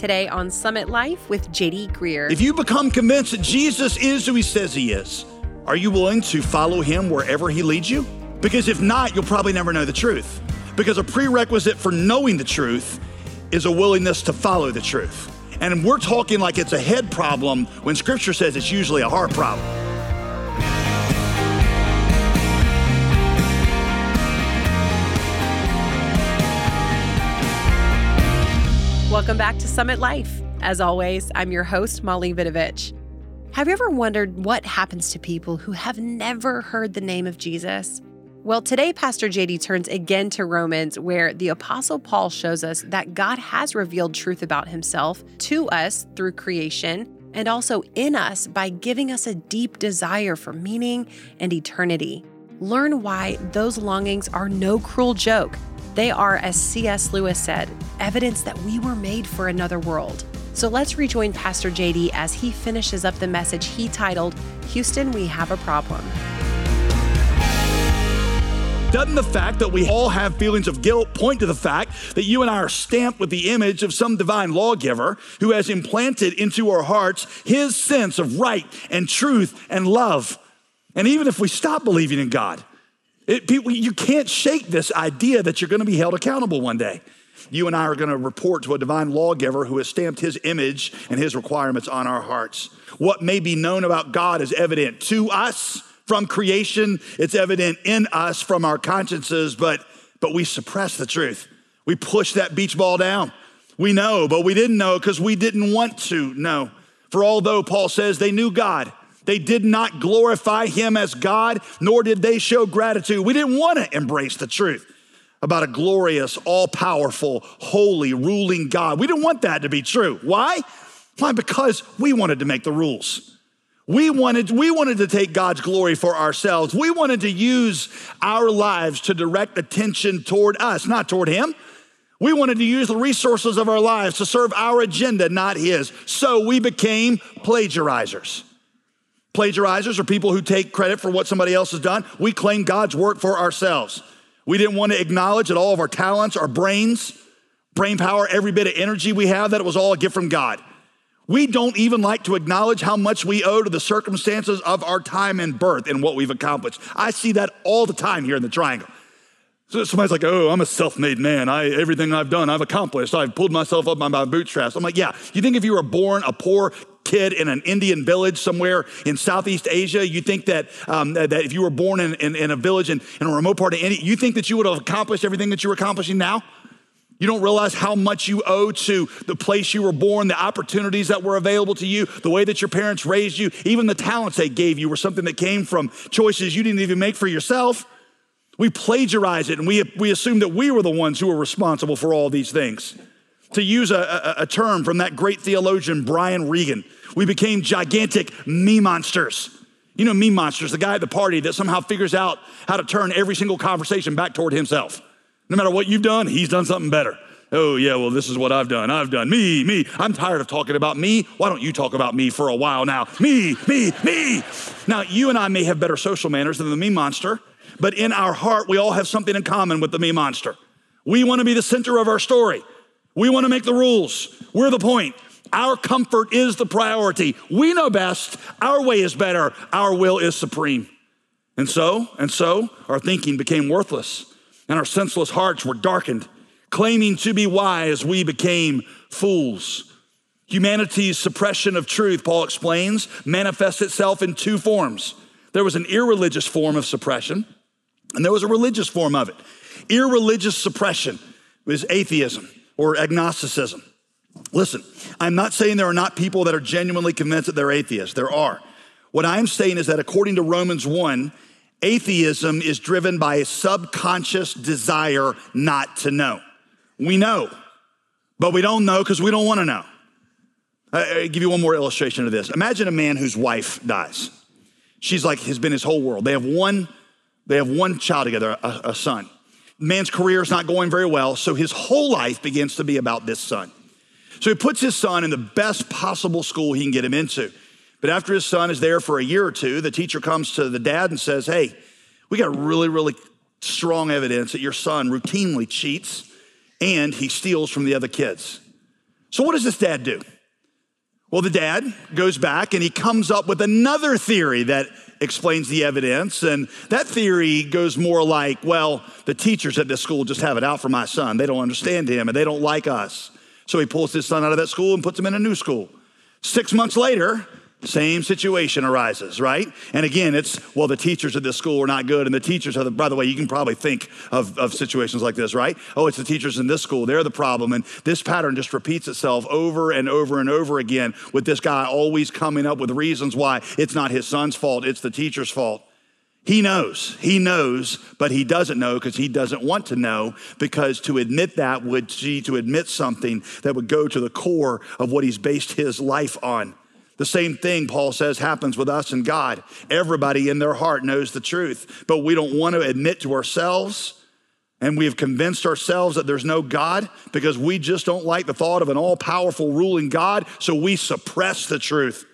today on Summit Life with JD Greear. If you become convinced that Jesus is who he says he is, are you willing to follow him wherever he leads you? Because if not, you'll probably never know the truth. Because a prerequisite for knowing the truth is a willingness to follow the truth. And we're talking like it's a head problem when scripture says it's usually a heart problem. Welcome back to Summit Life. As always, I'm your host, Molly Vidovich. Have you ever wondered what happens to people who have never heard the name of Jesus? Well, today, Pastor JD turns again to Romans, where the Apostle Paul shows us that God has revealed truth about himself to us through creation and also in us by giving us a deep desire for meaning and eternity. Learn why those longings are no cruel joke. They are, as C.S. Lewis said, evidence that we were made for another world. So let's rejoin Pastor JD as he finishes up the message he titled, Houston, We Have a Problem. Doesn't the fact that we all have feelings of guilt point to the fact that you and I are stamped with the image of some divine lawgiver who has implanted into our hearts his sense of right and truth and love? And even if we stop believing in God, it, people, you can't shake this idea that you're going to be held accountable one day. You and I are going to report to a divine lawgiver who has stamped his image and his requirements on our hearts. What may be known about God is evident to us from creation, it's evident in us from our consciences, but, but we suppress the truth. We push that beach ball down. We know, but we didn't know because we didn't want to know. For although Paul says they knew God, they did not glorify him as God, nor did they show gratitude. We didn't want to embrace the truth about a glorious, all powerful, holy, ruling God. We didn't want that to be true. Why? Why? Because we wanted to make the rules. We wanted, we wanted to take God's glory for ourselves. We wanted to use our lives to direct attention toward us, not toward Him. We wanted to use the resources of our lives to serve our agenda, not His. So we became plagiarizers. Plagiarizers are people who take credit for what somebody else has done. We claim God's work for ourselves. We didn't want to acknowledge that all of our talents, our brains, brain power, every bit of energy we have, that it was all a gift from God. We don't even like to acknowledge how much we owe to the circumstances of our time and birth and what we've accomplished. I see that all the time here in the triangle. So somebody's like, "Oh, I'm a self-made man. I everything I've done, I've accomplished. I've pulled myself up by my bootstraps." I'm like, "Yeah. You think if you were born a poor kid in an Indian village somewhere in Southeast Asia, you think that um, that if you were born in, in, in a village in, in a remote part of India, you think that you would have accomplished everything that you're accomplishing now?" You don't realize how much you owe to the place you were born, the opportunities that were available to you, the way that your parents raised you, even the talents they gave you were something that came from choices you didn't even make for yourself. We plagiarize it and we, we assume that we were the ones who were responsible for all these things. To use a, a, a term from that great theologian, Brian Regan, we became gigantic me monsters. You know, me monsters, the guy at the party that somehow figures out how to turn every single conversation back toward himself. No matter what you've done, he's done something better. Oh, yeah, well, this is what I've done. I've done me, me. I'm tired of talking about me. Why don't you talk about me for a while now? Me, me, me. Now, you and I may have better social manners than the me monster, but in our heart, we all have something in common with the me monster. We want to be the center of our story. We want to make the rules. We're the point. Our comfort is the priority. We know best. Our way is better. Our will is supreme. And so, and so, our thinking became worthless and our senseless hearts were darkened. Claiming to be wise, we became fools. Humanity's suppression of truth, Paul explains, manifests itself in two forms. There was an irreligious form of suppression, and there was a religious form of it. Irreligious suppression was atheism or agnosticism. Listen, I'm not saying there are not people that are genuinely convinced that they're atheists. There are. What I'm saying is that according to Romans 1, Atheism is driven by a subconscious desire not to know. We know, but we don't know because we don't want to know. I'll give you one more illustration of this. Imagine a man whose wife dies. She's like has been his whole world. They have one, they have one child together, a, a son. Man's career is not going very well, so his whole life begins to be about this son. So he puts his son in the best possible school he can get him into. But after his son is there for a year or two, the teacher comes to the dad and says, Hey, we got really, really strong evidence that your son routinely cheats and he steals from the other kids. So, what does this dad do? Well, the dad goes back and he comes up with another theory that explains the evidence. And that theory goes more like, well, the teachers at this school just have it out for my son. They don't understand him and they don't like us. So he pulls his son out of that school and puts him in a new school. Six months later, same situation arises, right? And again, it's, well, the teachers at this school are not good. And the teachers are the, by the way, you can probably think of, of situations like this, right? Oh, it's the teachers in this school. They're the problem. And this pattern just repeats itself over and over and over again with this guy always coming up with reasons why it's not his son's fault, it's the teacher's fault. He knows, he knows, but he doesn't know because he doesn't want to know because to admit that would be to admit something that would go to the core of what he's based his life on. The same thing, Paul says, happens with us and God. Everybody in their heart knows the truth, but we don't want to admit to ourselves. And we have convinced ourselves that there's no God because we just don't like the thought of an all powerful ruling God, so we suppress the truth,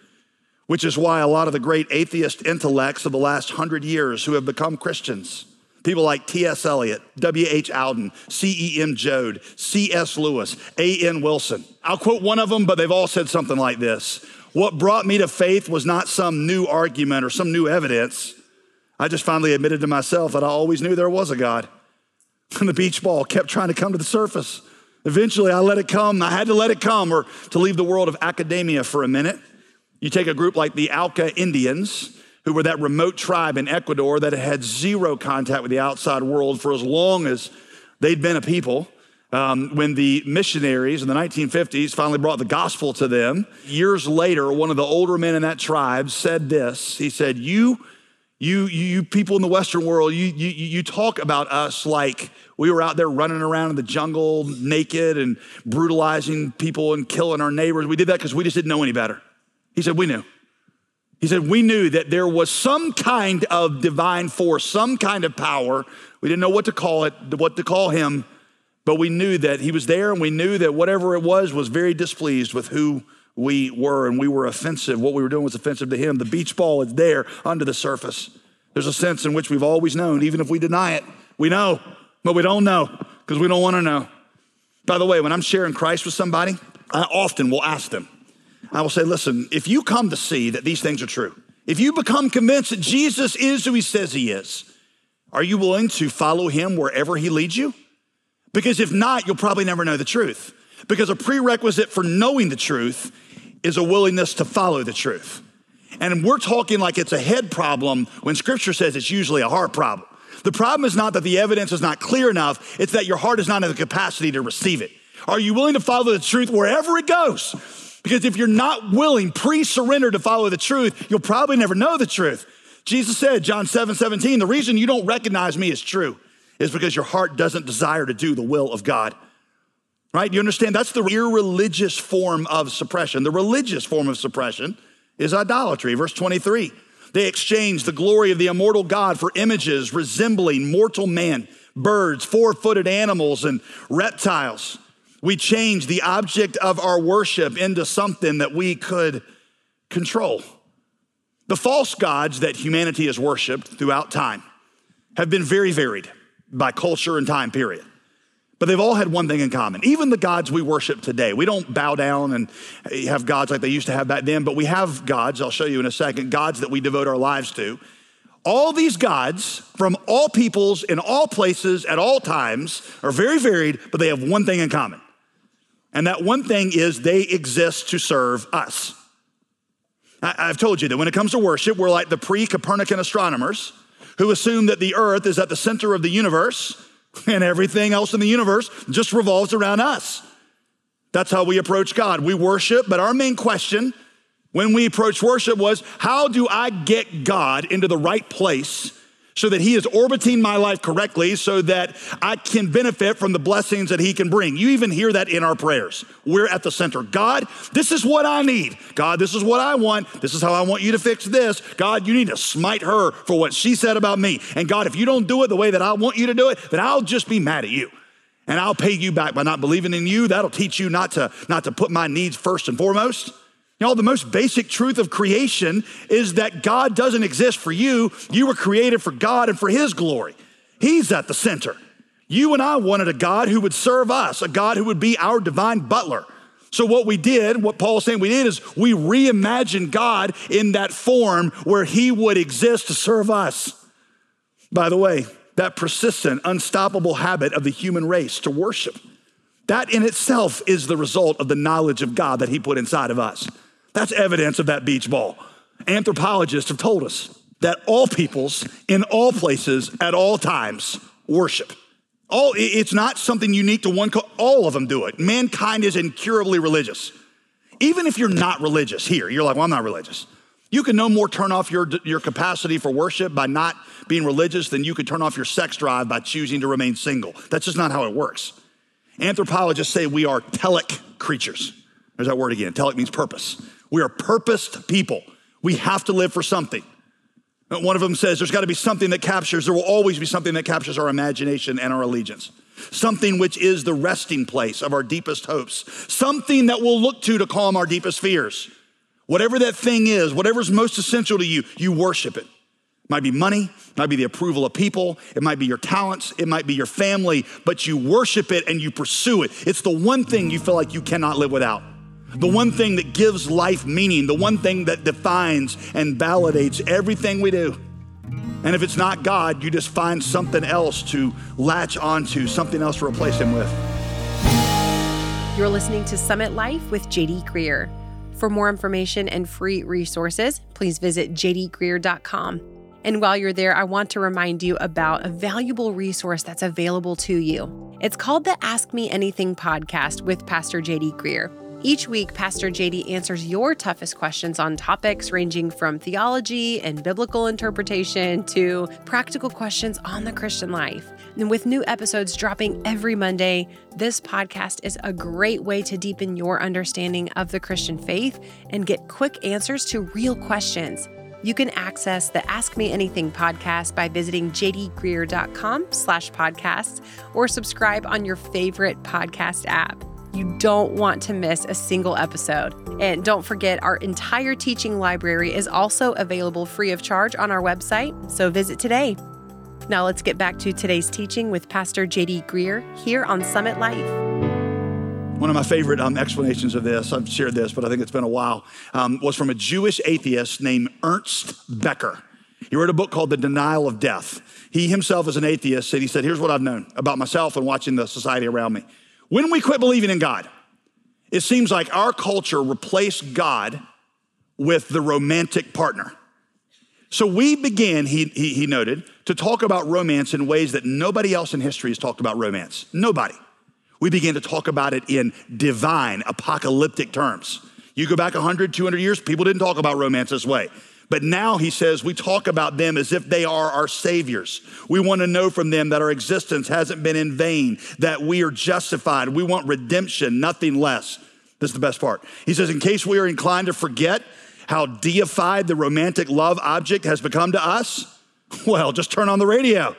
which is why a lot of the great atheist intellects of the last hundred years who have become Christians, people like T.S. Eliot, W.H. Auden, C.E.M. Joad, C.S. Lewis, A.N. Wilson. I'll quote one of them, but they've all said something like this what brought me to faith was not some new argument or some new evidence. I just finally admitted to myself that I always knew there was a God. And the beach ball kept trying to come to the surface. Eventually, I let it come. I had to let it come or to leave the world of academia for a minute. You take a group like the Auca Indians, who were that remote tribe in Ecuador that had zero contact with the outside world for as long as they'd been a people. Um, when the missionaries in the 1950s finally brought the gospel to them, years later, one of the older men in that tribe said this. He said, You, you, you people in the Western world, you, you, you talk about us like we were out there running around in the jungle naked and brutalizing people and killing our neighbors. We did that because we just didn't know any better. He said, We knew. He said, We knew that there was some kind of divine force, some kind of power. We didn't know what to call it, what to call him but we knew that he was there and we knew that whatever it was was very displeased with who we were and we were offensive. What we were doing was offensive to him. The beach ball is there under the surface. There's a sense in which we've always known, even if we deny it. We know, but we don't know because we don't want to know. By the way, when I'm sharing Christ with somebody, I often will ask them, I will say, listen, if you come to see that these things are true, if you become convinced that Jesus is who he says he is, are you willing to follow him wherever he leads you? Because if not, you'll probably never know the truth. Because a prerequisite for knowing the truth is a willingness to follow the truth. And we're talking like it's a head problem when scripture says it's usually a heart problem. The problem is not that the evidence is not clear enough, it's that your heart is not in the capacity to receive it. Are you willing to follow the truth wherever it goes? Because if you're not willing, pre surrender to follow the truth, you'll probably never know the truth. Jesus said, John 7 17, the reason you don't recognize me is true is because your heart doesn't desire to do the will of God. Right? You understand? That's the irreligious form of suppression. The religious form of suppression is idolatry. Verse 23 they exchanged the glory of the immortal God for images resembling mortal man, birds, four footed animals, and reptiles. We changed the object of our worship into something that we could control. The false gods that humanity has worshiped throughout time have been very varied by culture and time period. But they've all had one thing in common. Even the gods we worship today, we don't bow down and have gods like they used to have back then, but we have gods, I'll show you in a second, gods that we devote our lives to. All these gods from all peoples in all places at all times are very varied, but they have one thing in common. And that one thing is they exist to serve us. I've told you that when it comes to worship, we're like the pre Copernican astronomers who assume that the earth is at the center of the universe and everything else in the universe just revolves around us. That's how we approach God. We worship, but our main question when we approach worship was how do I get God into the right place so that He is orbiting my life correctly so that I can benefit from the blessings that He can bring. You even hear that in our prayers. We're at the center. God, this is what I need. God, this is what I want. This is how I want you to fix this. God, you need to smite her for what she said about me. And God, if you don't do it the way that I want you to do it, then I'll just be mad at you. And I'll pay you back by not believing in you. That'll teach you not to, not to put my needs first and foremost. Know, the most basic truth of creation is that God doesn't exist for you. You were created for God and for His glory. He's at the center. You and I wanted a God who would serve us, a God who would be our divine butler. So, what we did, what Paul's saying we did, is we reimagined God in that form where he would exist to serve us. By the way, that persistent, unstoppable habit of the human race to worship, that in itself is the result of the knowledge of God that he put inside of us. That's evidence of that beach ball. Anthropologists have told us that all peoples in all places at all times worship. All, it's not something unique to one, all of them do it. Mankind is incurably religious. Even if you're not religious here, you're like, well, I'm not religious. You can no more turn off your, your capacity for worship by not being religious than you could turn off your sex drive by choosing to remain single. That's just not how it works. Anthropologists say we are telic creatures. There's that word again. Telic means purpose. We are purposed people. We have to live for something. Uh, one of them says there's got to be something that captures, there will always be something that captures our imagination and our allegiance. Something which is the resting place of our deepest hopes. Something that we'll look to to calm our deepest fears. Whatever that thing is, whatever's most essential to you, you worship it. It might be money, it might be the approval of people, it might be your talents, it might be your family, but you worship it and you pursue it. It's the one thing you feel like you cannot live without the one thing that gives life meaning, the one thing that defines and validates everything we do. And if it's not God, you just find something else to latch onto, something else to replace Him with. You're listening to Summit Life with JD Greear. For more information and free resources, please visit jdgreear.com. And while you're there, I want to remind you about a valuable resource that's available to you. It's called the Ask Me Anything podcast with Pastor JD Greear. Each week, Pastor JD answers your toughest questions on topics ranging from theology and biblical interpretation to practical questions on the Christian life. And with new episodes dropping every Monday, this podcast is a great way to deepen your understanding of the Christian faith and get quick answers to real questions. You can access the Ask Me Anything podcast by visiting jdgreear.com slash podcasts or subscribe on your favorite podcast app. You don't want to miss a single episode. And don't forget, our entire teaching library is also available free of charge on our website, so visit today. Now let's get back to today's teaching with Pastor JD Greear here on Summit Life. One of my favorite um, explanations of this, I've shared this, but I think it's been a while, um, was from a Jewish atheist named Ernest Becker. He wrote a book called The Denial of Death. He himself is an atheist, and he said, Here's what I've known about myself and watching the society around me. When we quit believing in God, it seems like our culture replaced God with the romantic partner. So we began, he, he, he, noted, to talk about romance in ways that nobody else in history has talked about romance. Nobody. We began to talk about it in divine, apocalyptic terms. You go back 100, 200 years, people didn't talk about romance this way. But now he says we talk about them as if they are our saviors. We want to know from them that our existence hasn't been in vain, that we are justified. We want redemption, nothing less. This is the best part. He says, in case we are inclined to forget how deified the romantic love object has become to us, well, just turn on the radio.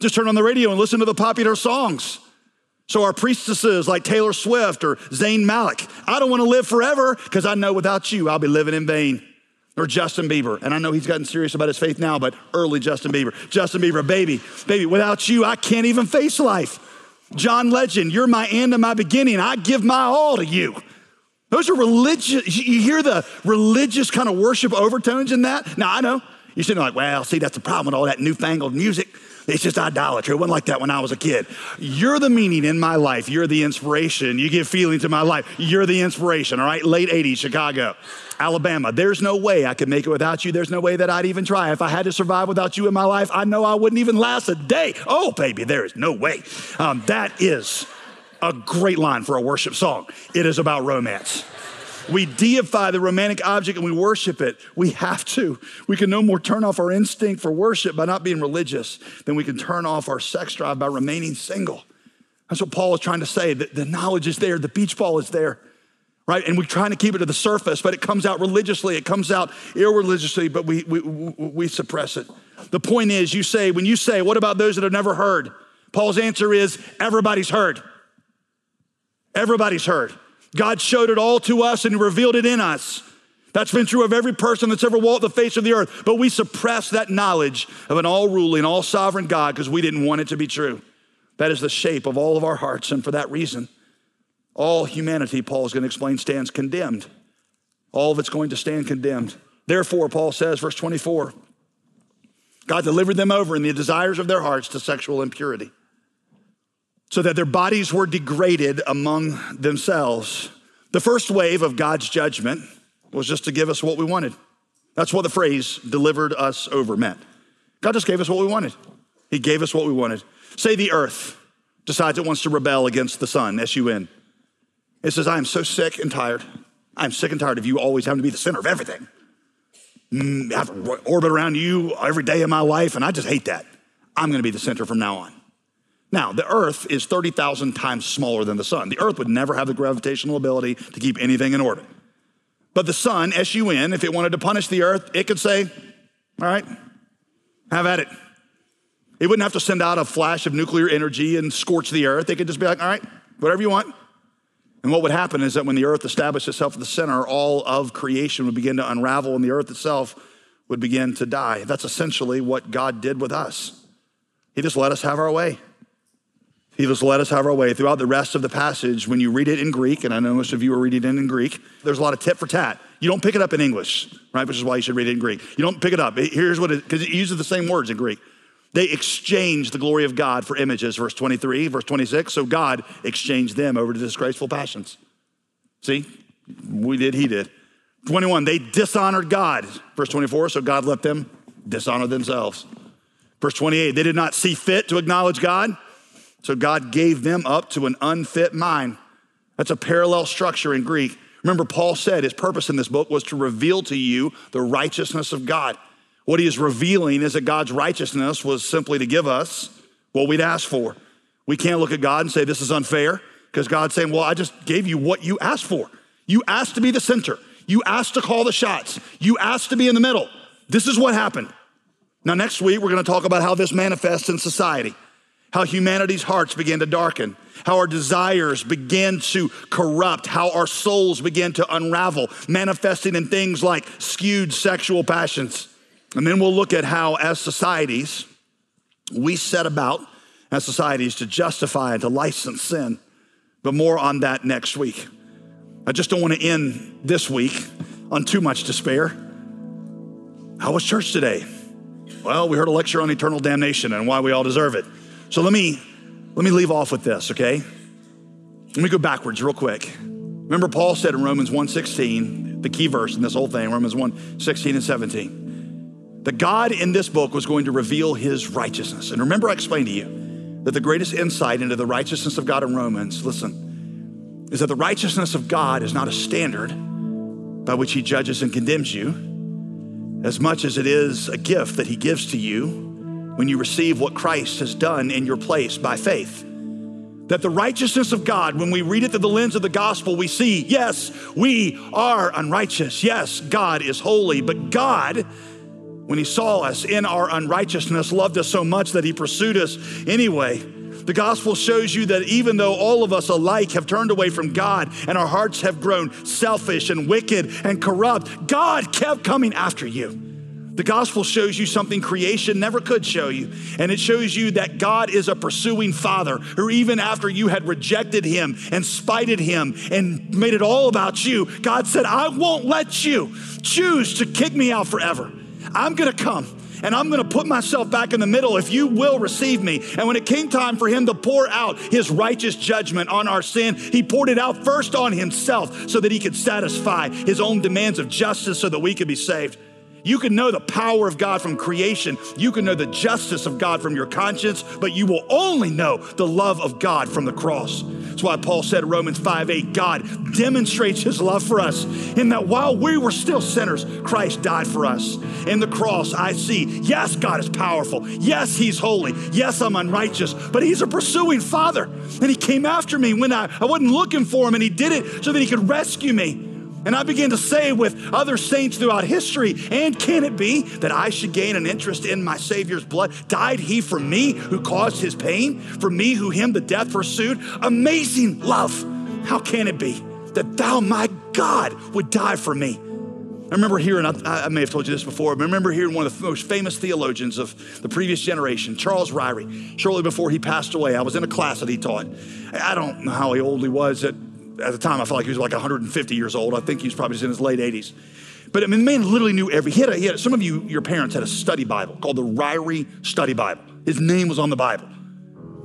Just turn on the radio and listen to the popular songs. So, our priestesses like Taylor Swift or Zayn Malik, I don't want to live forever because I know without you I'll be living in vain or Justin Bieber. And I know he's gotten serious about his faith now, but early Justin Bieber. Justin Bieber, baby, baby, without you, I can't even face life. John Legend, you're my end and my beginning. I give my all to you. Those are religious, you hear the religious kind of worship overtones in that? Now, I know. You're sitting like, well, see, that's the problem with all that newfangled music. It's just idolatry. It wasn't like that when I was a kid. You're the meaning in my life. You're the inspiration. You give feeling to my life. You're the inspiration, all right? Late 80s, Chicago, Alabama. There's no way I could make it without you. There's no way that I'd even try. If I had to survive without you in my life, I know I wouldn't even last a day. Oh, baby, there is no way. Um, that is a great line for a worship song. It is about romance. We deify the romantic object and we worship it. We have to. We can no more turn off our instinct for worship by not being religious than we can turn off our sex drive by remaining single. That's what Paul is trying to say. The, the knowledge is there, the beach ball is there, right? And we're trying to keep it to the surface, but it comes out religiously, it comes out irreligiously, but we, we, we suppress it. The point is, you say, when you say, what about those that have never heard? Paul's answer is, everybody's heard. Everybody's heard. God showed it all to us and revealed it in us. That's been true of every person that's ever walked the face of the earth. But we suppress that knowledge of an all ruling, all sovereign God because we didn't want it to be true. That is the shape of all of our hearts. And for that reason, All humanity, Paul is going to explain, stands condemned. All of it's going to stand condemned. Therefore, Paul says, verse 24, God delivered them over in the desires of their hearts to sexual impurity, so that their bodies were degraded among themselves. The first wave of God's judgment was just to give us what we wanted. That's what the phrase delivered us over meant. God just gave us what we wanted. He gave us what we wanted. Say the earth decides it wants to rebel against the sun, S U N. It says, I am so sick and tired. I'm sick and tired of you always having to be the center of everything. Mm, I have to orbit around you every day of my life, and I just hate that. I'm going to be the center from now on. Now, the Earth is 30,000 times smaller than the sun. The Earth would never have the gravitational ability to keep anything in orbit. But the sun, S U N, if it wanted to punish the Earth, it could say, All right, have at it. It wouldn't have to send out a flash of nuclear energy and scorch the Earth. It could just be like, All right, whatever you want. And what would happen is that when the earth established itself at the center, all of creation would begin to unravel and the earth itself would begin to die. That's essentially what God did with us. He just let us have our way. He just let us have our way. Throughout the rest of the passage, when you read it in Greek, and I know most of you are reading it in Greek, there's a lot of tit for tat. You don't pick it up in English, right? Which is why you should read it in Greek. You don't pick it up. Here's what it, because it uses the same words in Greek. They exchanged the glory of God for images, verse 23, verse 26. So God exchanged them over to disgraceful passions. See, we did, he did. 21, they dishonored God, verse 24. So God let them dishonor themselves. Verse 28, they did not see fit to acknowledge God. So God gave them up to an unfit mind. That's a parallel structure in Greek. Remember, Paul said his purpose in this book was to reveal to you the righteousness of God. What he is revealing is that God's righteousness was simply to give us what we'd asked for. We can't look at God and say, This is unfair, because God's saying, Well, I just gave you what you asked for. You asked to be the center, you asked to call the shots, you asked to be in the middle. This is what happened. Now, next week, we're going to talk about how this manifests in society, how humanity's hearts began to darken, how our desires began to corrupt, how our souls began to unravel, manifesting in things like skewed sexual passions and then we'll look at how, as societies, we set about as societies to justify and to license sin. But more on that next week. I just don't want to end this week on too much despair. How was church today? Well, we heard a lecture on eternal damnation and why we all deserve it. So let me let me leave off with this, okay? Let me go backwards real quick. Remember Paul said in Romans 1:16, the key verse in this whole thing, Romans 1:16 and 17 that God in this book was going to reveal his righteousness. And remember, I explained to you that the greatest insight into the righteousness of God in Romans, listen, is that the righteousness of God is not a standard by which he judges and condemns you, as much as it is a gift that he gives to you when you receive what Christ has done in your place by faith. That the righteousness of God, when we read it through the lens of the gospel, we see, yes, we are unrighteous. Yes, God is holy, but God when he saw us in our unrighteousness, loved us so much that he pursued us anyway. The gospel shows you that even though all of us alike have turned away from God and our hearts have grown selfish and wicked and corrupt, God kept coming after you. The gospel shows you something creation never could show you. And it shows you that God is a pursuing father who, even after you had rejected him and spited him and made it all about you, God said, I won't let you choose to kick me out forever. I'm to come and I'm going to put myself back in the middle if you will receive me. And when it came time for him to pour out his righteous judgment on our sin, he poured it out first on himself so that he could satisfy his own demands of justice so that we could be saved. You can know the power of God from creation. You can know the justice of God from your conscience, but you will only know the love of God from the cross. That's why Paul said in Romans 5 8, God demonstrates his love for us in that while we were still sinners, Christ died for us. In the cross, I see, yes, God is powerful. Yes, he's holy. Yes, I'm unrighteous, but he's a pursuing father. And he came after me when I, I wasn't looking for him, and he did it so that he could rescue me. And I began to say with other saints throughout history, and can it be that I should gain an interest in my Savior's blood? Died he for me who caused his pain? For me who him the death pursued? Amazing love. How can it be that thou, my God, would die for me? I remember hearing, I, I, may have told you this before, but I remember hearing one of the most famous theologians of the previous generation, Charles Ryrie, shortly before he passed away. I was in a class that he taught. I don't know how old he was at at the time, I felt like he was like 150 years old. I think he was probably just in his late 80s. But I mean, the man literally knew every. He had, a, he had some of you, your parents had a study Bible called the Ryrie Study Bible. His name was on the Bible.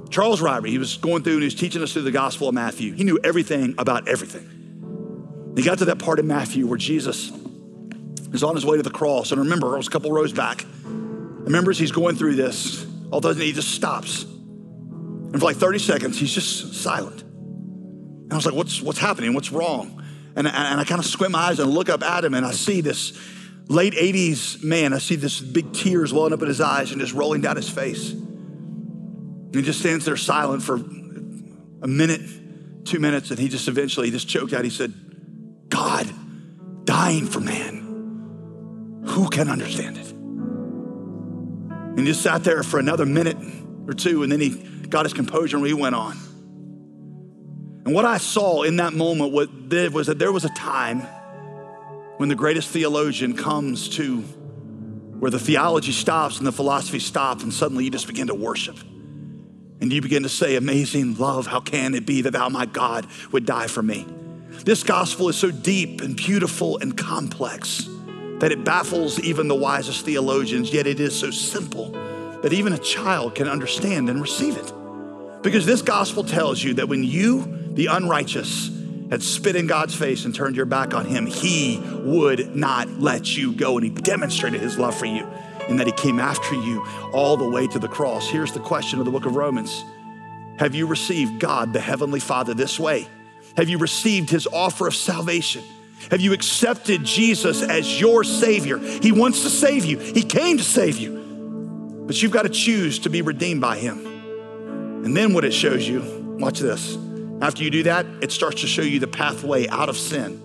Charles Ryrie, he was going through and he was teaching us through the Gospel of Matthew. He knew everything about everything. He got to that part in Matthew where Jesus is on his way to the cross. And remember, it was a couple rows back. I remember, as he's going through this, all of a sudden he just stops. And for like 30 seconds, he's just silent. And I was like, what's, what's happening? What's wrong? And, and I kind of squint my eyes and look up at him, and I see this late 80s man. I see this big tears welling up in his eyes and just rolling down his face. And he just stands there silent for a minute, two minutes, and he just eventually he just choked out. He said, God dying for man. Who can understand it? And just sat there for another minute or two, and then he got his composure and we went on. And what I saw in that moment was that there was a time when the greatest theologian comes to where the theology stops and the philosophy stops, and suddenly you just begin to worship. And you begin to say, Amazing love, how can it be that thou, my God, would die for me? This gospel is so deep and beautiful and complex that it baffles even the wisest theologians, yet it is so simple that even a child can understand and receive it. Because this gospel tells you that when you, the unrighteous, had spit in God's face and turned your back on him, he would not let you go. And he demonstrated his love for you and that he came after you all the way to the cross. Here's the question of the book of Romans Have you received God, the Heavenly Father, this way? Have you received his offer of salvation? Have you accepted Jesus as your Savior? He wants to save you, He came to save you. But you've got to choose to be redeemed by Him. And then what it shows you, watch this. After you do that, it starts to show you the pathway out of sin.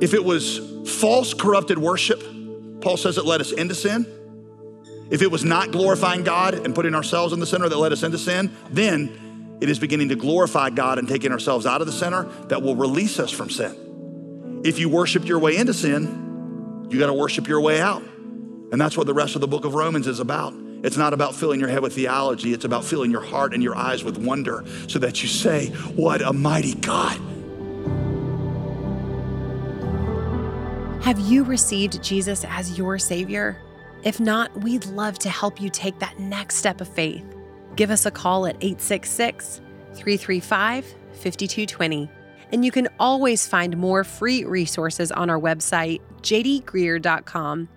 If it was false, corrupted worship, Paul says it led us into sin. If it was not glorifying God and putting ourselves in the center that led us into sin, then it is beginning to glorify God and taking ourselves out of the center that will release us from sin. If you worship your way into sin, you got to worship your way out. And that's what the rest of the book of Romans is about. It's not about filling your head with theology, it's about filling your heart and your eyes with wonder so that you say, What a mighty God. Have you received Jesus as your Savior? If not, we'd love to help you take that next step of faith. Give us a call at 866 335 5220. And you can always find more free resources on our website, jdgreear.com.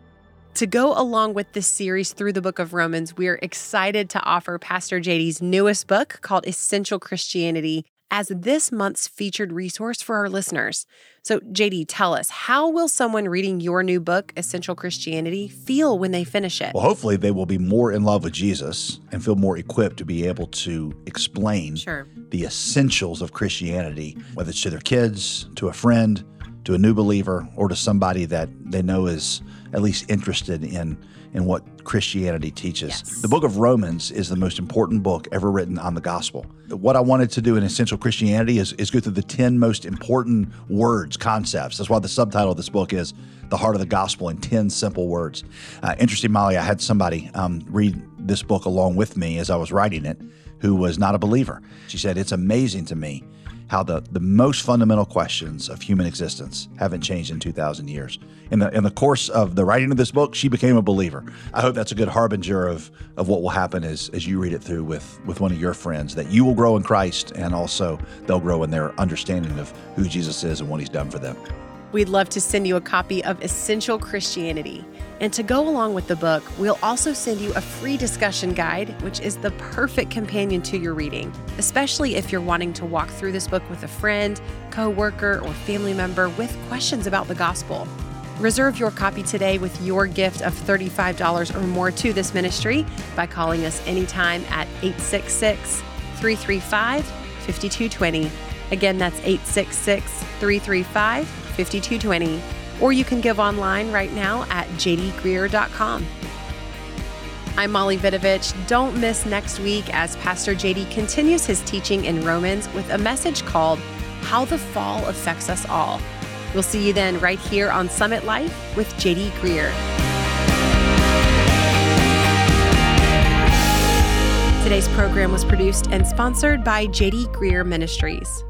To go along with this series through the book of Romans, we're excited to offer Pastor JD's newest book called Essential Christianity as this month's featured resource for our listeners. So, JD, tell us how will someone reading your new book, Essential Christianity, feel when they finish it? Well, hopefully, they will be more in love with Jesus and feel more equipped to be able to explain sure. the essentials of Christianity, whether it's to their kids, to a friend, to a new believer, or to somebody that they know is at least interested in in what Christianity teaches. Yes. The book of Romans is the most important book ever written on the gospel. What I wanted to do in Essential Christianity is, is go through the 10 most important words, concepts. That's why the subtitle of this book is The Heart of the Gospel in 10 Simple Words. Uh, interesting, Molly, I had somebody um, read this book along with me as I was writing it who was not a believer. She said, It's amazing to me how the, the most fundamental questions of human existence haven't changed in 2,000 years. In the, in the course of the writing of this book, she became a believer. I hope that's a good harbinger of, of what will happen as, as you read it through with, with one of your friends, that you will grow in Christ and also they'll grow in their understanding of who Jesus is and what he's done for them. We'd love to send you a copy of Essential Christianity. And to go along with the book, we'll also send you a free discussion guide, which is the perfect companion to your reading, especially if you're wanting to walk through this book with a friend, co-worker, or family member with questions about the gospel. Reserve your copy today with your gift of $35 or more to this ministry by calling us anytime at 866 335 5220. Again, that's 866 335 5220, or you can give online right now at jdgreear.com. I'm Molly Vidovich. Don't miss next week as Pastor JD continues his teaching in Romans with a message called How the Fall Affects Us All. We'll see you then right here on Summit Life with JD Greear. Today's program was produced and sponsored by JD Greear Ministries.